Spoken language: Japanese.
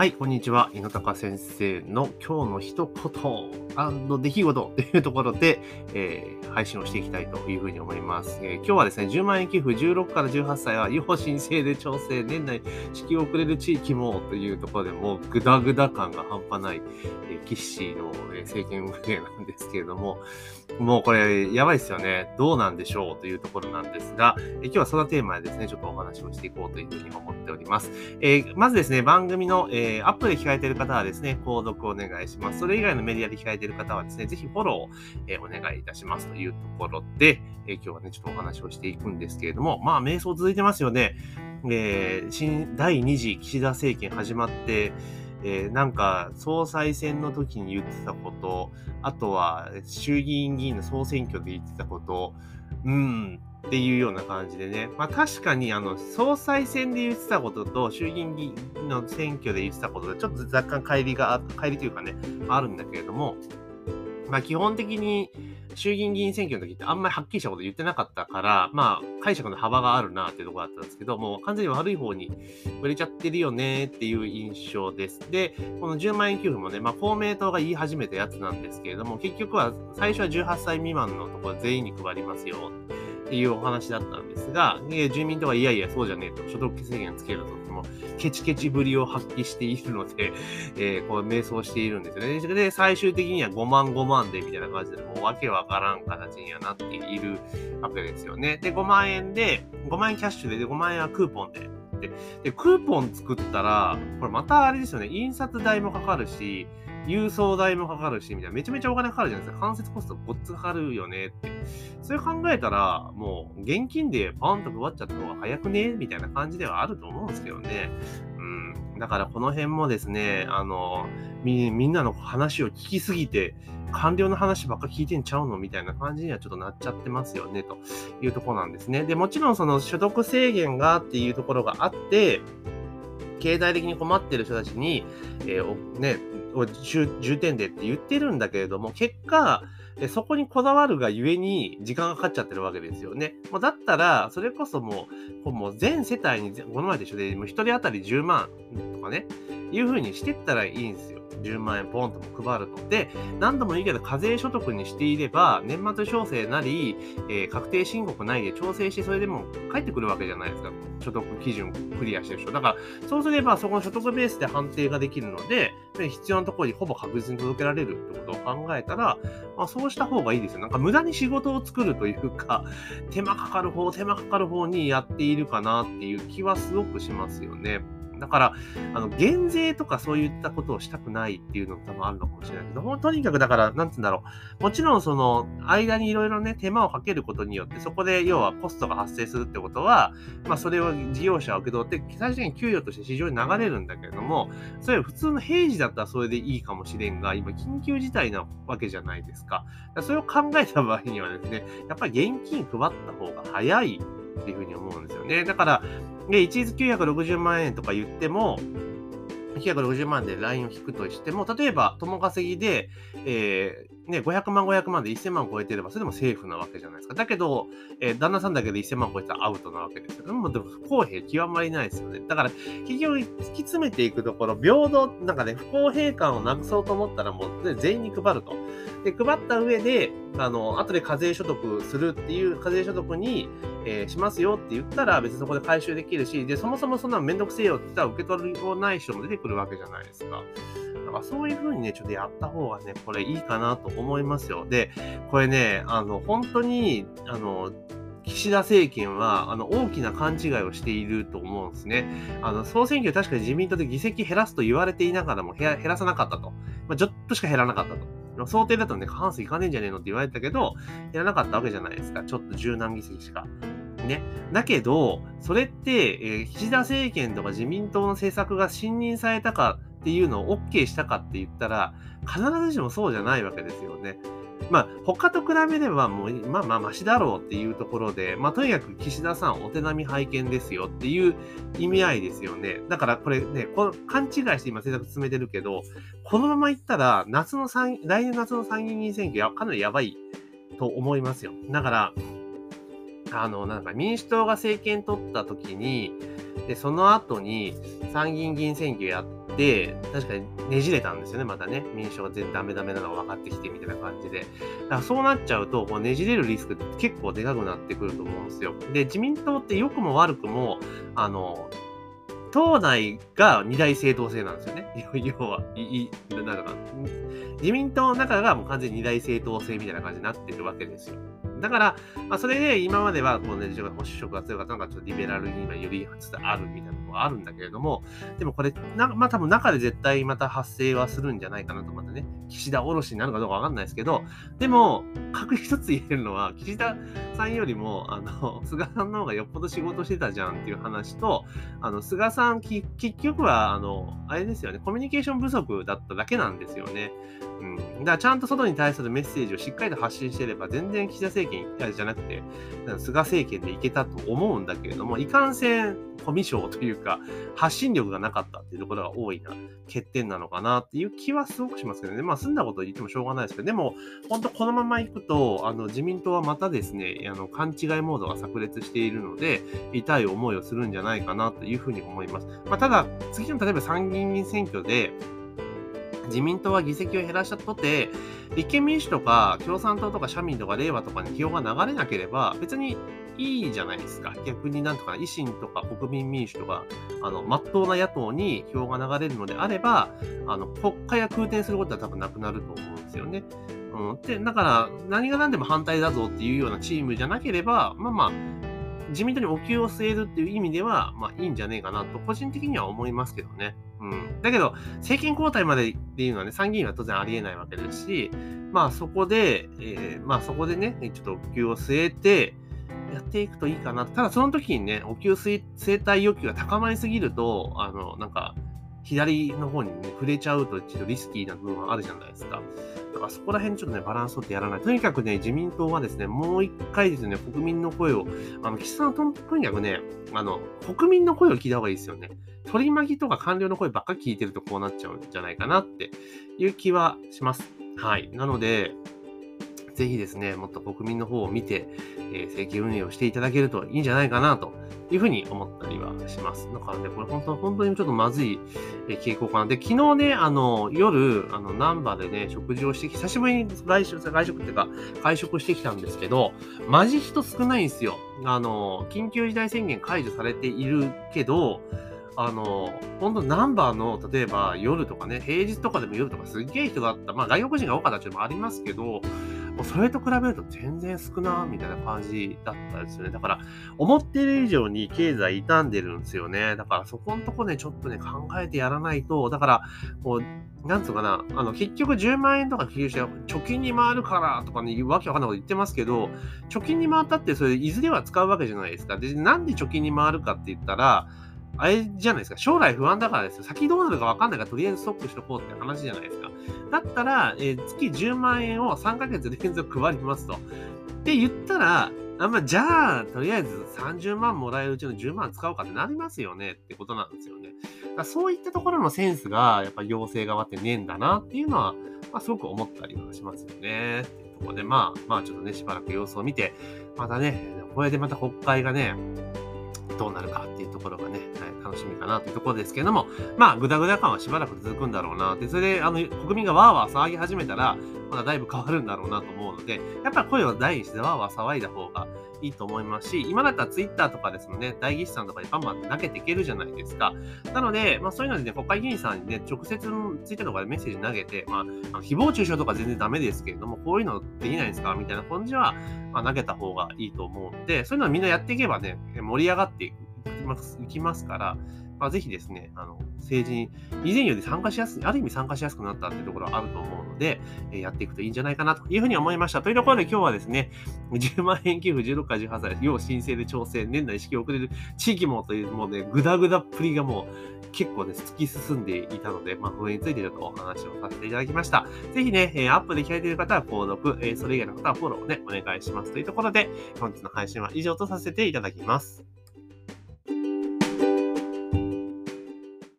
はい、こんにちは。猪高先生の今日の一言の出来事というところで、えー、配信をしていきたいというふうに思います、えー、今日はですね、10万円寄付16から18歳は違法申請で調整、年内支給遅れる地域もというところでもうグダグダ感が半端ない、えー、岸のえ政権運営なんですけれども、もうこれやばいですよね。どうなんでしょうというところなんですが、え今日はそのテーマでですね、ちょっとお話をしていこうというふうに思っております。えー、まずですね、番組の、えー、アップで聞かれている方はですね、購読お願いします。それ以外のメディアで聞かれている方はですね、ぜひフォロー、え、お願いいたしますというところで、え今日はね、ちょっとお話をしていくんですけれども、まあ、瞑想続いてますよね。え新第2次岸田政権始まって、えー、なんか、総裁選の時に言ってたこと、あとは衆議院議員の総選挙で言ってたこと、うん、っていうような感じでね。まあ確かに、あの、総裁選で言ってたことと衆議院議員の選挙で言ってたことで、ちょっと若干乖離が、乖離というかね、あるんだけれども、まあ基本的に、衆議院議員選挙の時ってあんまりはっきりしたこと言ってなかったから、まあ、解釈の幅があるなっていうところだったんですけど、もう完全に悪い方に売れちゃってるよねっていう印象です。で、この10万円給付もね、まあ、公明党が言い始めたやつなんですけれども、結局は最初は18歳未満のところ全員に配りますよっていうお話だったんですが、住民とかいやいやそうじゃねえと、所得制限つけるともケチケチぶりを発揮しているので、えー、こう迷走しているんですよね。で、最終的には5万5万でみたいな感じで、もうわけわからん形にはなっているわけですよね。で、5万円で、5万円キャッシュで、で5万円はクーポンで。で、クーポン作ったら、これまたあれですよね、印刷代もかかるし、郵送代もかかるし、みたいな。めちゃめちゃお金かかるじゃないですか。間接コストごっつかかるよねって。それ考えたら、もう現金でパンと配っちゃった方が早くね？みたいな感じではあると思うんですけどね。うん。だからこの辺もですね、あの、み、みんなの話を聞きすぎて、官僚の話ばっか聞いてんちゃうの？みたいな感じにはちょっとなっちゃってますよね、というとこなんですね。で、もちろんその所得制限がっていうところがあって、経済的に困ってる人たちに、えー、ね、重点でって言ってるんだけれども、結果、そこにこだわるがゆえに時間がかかっちゃってるわけですよね。もうだったら、それこそもう、もう全世帯に、この前と一緒で、もう1人当たり10万とかね、いう風にしてったらいいんですよ。10万円ポンとも配ると。で、何度も言うけど、課税所得にしていれば、年末調整なり、えー、確定申告内で調整して、それでも返ってくるわけじゃないですか。所得基準クリアしてる人。だから、そうすれば、そこの所得ベースで判定ができるので、必要なところにほぼ確実に届けられるってことを考えたら、まあ、そうした方がいいですよ。なんか無駄に仕事を作るというか、手間かかる方、手間かかる方にやっているかなっていう気はすごくしますよね。だから、あの、減税とかそういったことをしたくないっていうのも多分あるのかもしれないけど、とにかくだから、なんつうんだろう。もちろんその、間にいろいろね、手間をかけることによって、そこで要はコストが発生するってことは、まあそれを事業者は受け取って、最終的に給与として市場に流れるんだけれども、それ普通の平時だったらそれでいいかもしれんが、今緊急事態なわけじゃないですか。かそれを考えた場合にはですね、やっぱり現金配った方が早いっていうふうに思うんですよね。だから、で、一律960万円とか言っても、960万でラインを引くとしても、例えば、共稼ぎで、えー、ね、500万、500万で1000万超えてれば、それでもセーフなわけじゃないですか。だけど、えー、旦那さんだけで1000万超えたらアウトなわけですけども、でも不公平極まりないですよね。だから、結局、突き詰めていくところ、平等、なんかね、不公平感をなくそうと思ったら、もう全員に配ると。で、配った上で、あの、後で課税所得するっていう課税所得に、えー、しますよって言ったら別にそこで回収できるし、で、そもそもそんなめんどくせえよって言ったら受け取りをない人も出てくるわけじゃないですか。だかそういう風にね、ちょっとやった方がね、これいいかなと思いますよ。で、これね、あの、本当に、あの、岸田政権は、あの、大きな勘違いをしていると思うんですね。あの、総選挙確かに自民党で議席減らすと言われていながらも減らさなかったと。まあ、ちょっとしか減らなかったと。想定だとね、過半数いかねえんじゃねえのって言われたけど、やらなかったわけじゃないですか。ちょっと柔軟議席しか。ね。だけど、それって、えー、岸田政権とか自民党の政策が信任されたかっていうのを OK したかって言ったら、必ずしもそうじゃないわけですよね。まあ、他と比べればもう、まあまあ、マシだろうっていうところで、まあ、とにかく岸田さんお手並み拝見ですよっていう意味合いですよね。だからこれね、この勘違いして今政策進めてるけど、このままいったら、夏の参、来年夏の参議院選挙や、かなりやばいと思いますよ。だから、あの、なんか民主党が政権取った時に、で、その後に参議院議員選挙やって、確かにねじれたんですよね、またね。民主党が全然ダメダメなのが分かってきてみたいな感じで。だからそうなっちゃうと、こうねじれるリスクって結構でかくなってくると思うんですよ。で、自民党って良くも悪くも、あの、党内が二大政党制なんですよね。要は、い、い、なんだか、自民党の中がもう完全に二大政党制みたいな感じになってるわけですよ。だから、まあ、それで今までは、こうね、保守色が強かったのが、ちょっとリベラルに今よりつつあるみたいなもあるんだけれども、でもこれ、なまあ多分中で絶対また発生はするんじゃないかなと思ってね、岸田おろしになるかどうかわかんないですけど、でも、確一つ言えるのは、岸田さんよりも、あの、菅さんの方がよっぽど仕事してたじゃんっていう話と、あの、菅さん、結局は、あの、あれですよね、コミュニケーション不足だっただけなんですよね。うん。だからちゃんと外に対するメッセージをしっかりと発信してれば、全然岸田政権じゃなくて、菅政権でいけたと思うんだけれども、いかんせん、コミュ障というか、発信力がなかったっていうところが多いな、欠点なのかなっていう気はすごくしますけどね。まあ、済んだこと言ってもしょうがないですけど、でも、本当このまま行くと、あの、自民党はまたですね、あの、勘違いモードが炸裂しているので、痛い思いをするんじゃないかなというふうに思います。まあ、ただ、次の例えば参議院選挙で、自民党は議席を減らしたとて、立憲民主とか共産党とか社民とか令和とかに票が流れなければ、別にいいじゃないですか。逆になんとか維新とか国民民主とか、あの、まっとうな野党に票が流れるのであれば、あの、国会が空転することは多分なくなると思うんですよね。うん。で、だから、何が何でも反対だぞっていうようなチームじゃなければ、まあまあ、自民党にお給を据えるっていう意味では、まあいいんじゃねえかなと、個人的には思いますけどね。うん。だけど、政権交代までっていうのはね、参議院は当然ありえないわけですし、まあそこで、えー、まあそこでね、ちょっとお給を据えて、やっていくといいかな。ただその時にね、お給据えたい欲求が高まりすぎると、あの、なんか、左の方にね、触れちゃうとちょっとリスキーな部分があるじゃないですか。だからそこら辺ちょっとね、バランス取ってやらない。とにかくね、自民党はですね、もう一回ですね、国民の声を、あの、岸田さんととにかくね、あの、国民の声を聞いた方がいいですよね。取り巻きとか官僚の声ばっかり聞いてるとこうなっちゃうんじゃないかなっていう気はします。はい。なので、ぜひですね、もっと国民の方を見て、えー、政権運営をしていただけるといいんじゃないかなというふうに思ったりはします。だからね、これ本当、本当にちょっとまずい傾向かな。で、昨日ね、あの、夜、あの、ナンバーでね、食事をしてき、久しぶりに外食、外食っていうか、会食してきたんですけど、マジ人少ないんですよ。あの、緊急事態宣言解除されているけど、あの、本当ナンバーの、例えば夜とかね、平日とかでも夜とかすっげえ人があった。まあ外国人が多かったっていうのもありますけど、もうそれと比べると全然少な、みたいな感じだったですよね。だから、思ってる以上に経済傷んでるんですよね。だからそこのとこね、ちょっとね、考えてやらないと、だから、こう、なんつうかな、あの、結局10万円とか寄付して、貯金に回るからとかね、わけわかんないこと言ってますけど、貯金に回ったって、それ、いずれは使うわけじゃないですか。で、なんで貯金に回るかって言ったら、あれじゃないですか。将来不安だからですよ。先どうなるか分かんないからとりあえずストックしとこうって話じゃないですか。だったら、えー、月10万円を3ヶ月連続配りますと。って言ったら、あまあ、じゃあ、とりあえず30万もらえるうちの10万使おうかってなりますよねってことなんですよね。だそういったところのセンスが、やっぱ行政側ってねえんだなっていうのは、まあ、すごく思ったりはしますよね。っていうとこで、まあ、まあ、ちょっとね、しばらく様子を見て、またね、これでまた国会がね、どうなるかっていうところがね、楽しみかなというところですけれども、まあ、ぐだぐだ感はしばらく続くんだろうな。で、それで、あの、国民がわーわー騒ぎ始めたら、まだだいぶ変わるんだろうなと思うので、やっぱ声を大にしてわーわー騒いだ方がいいと思いますし、今だったらツイッターとかですのね、代議士さんとかにバンバン投げていけるじゃないですか。なので、まあそういうのでね、国会議員さんにね、直接ツイッターとかでメッセージ投げて、まあ、誹謗中傷とか全然ダメですけれども、こういうのできないですか？みたいな感じは、まあ、投げた方がいいと思うので、そういうのはみんなやっていけばね、盛り上がっていく。行きますから、まあ、ぜひですね、あの、政治に以前より参加しやすい、ある意味参加しやすくなったっていうところはあると思うので、えー、やっていくといいんじゃないかなというふうに思いました。というところで今日はですね、10万円給付16から18歳、要申請で調整、年内式を送れる地域もという、もうね、ぐだぐだっぷりがもう結構ね、突き進んでいたので、まあ、これについてちょっとお話をさせていただきました。ぜひね、えー、アップで聞かれている方は購読、えー、それ以外の方はフォローをね、お願いします。というところで、本日の配信は以上とさせていただきます。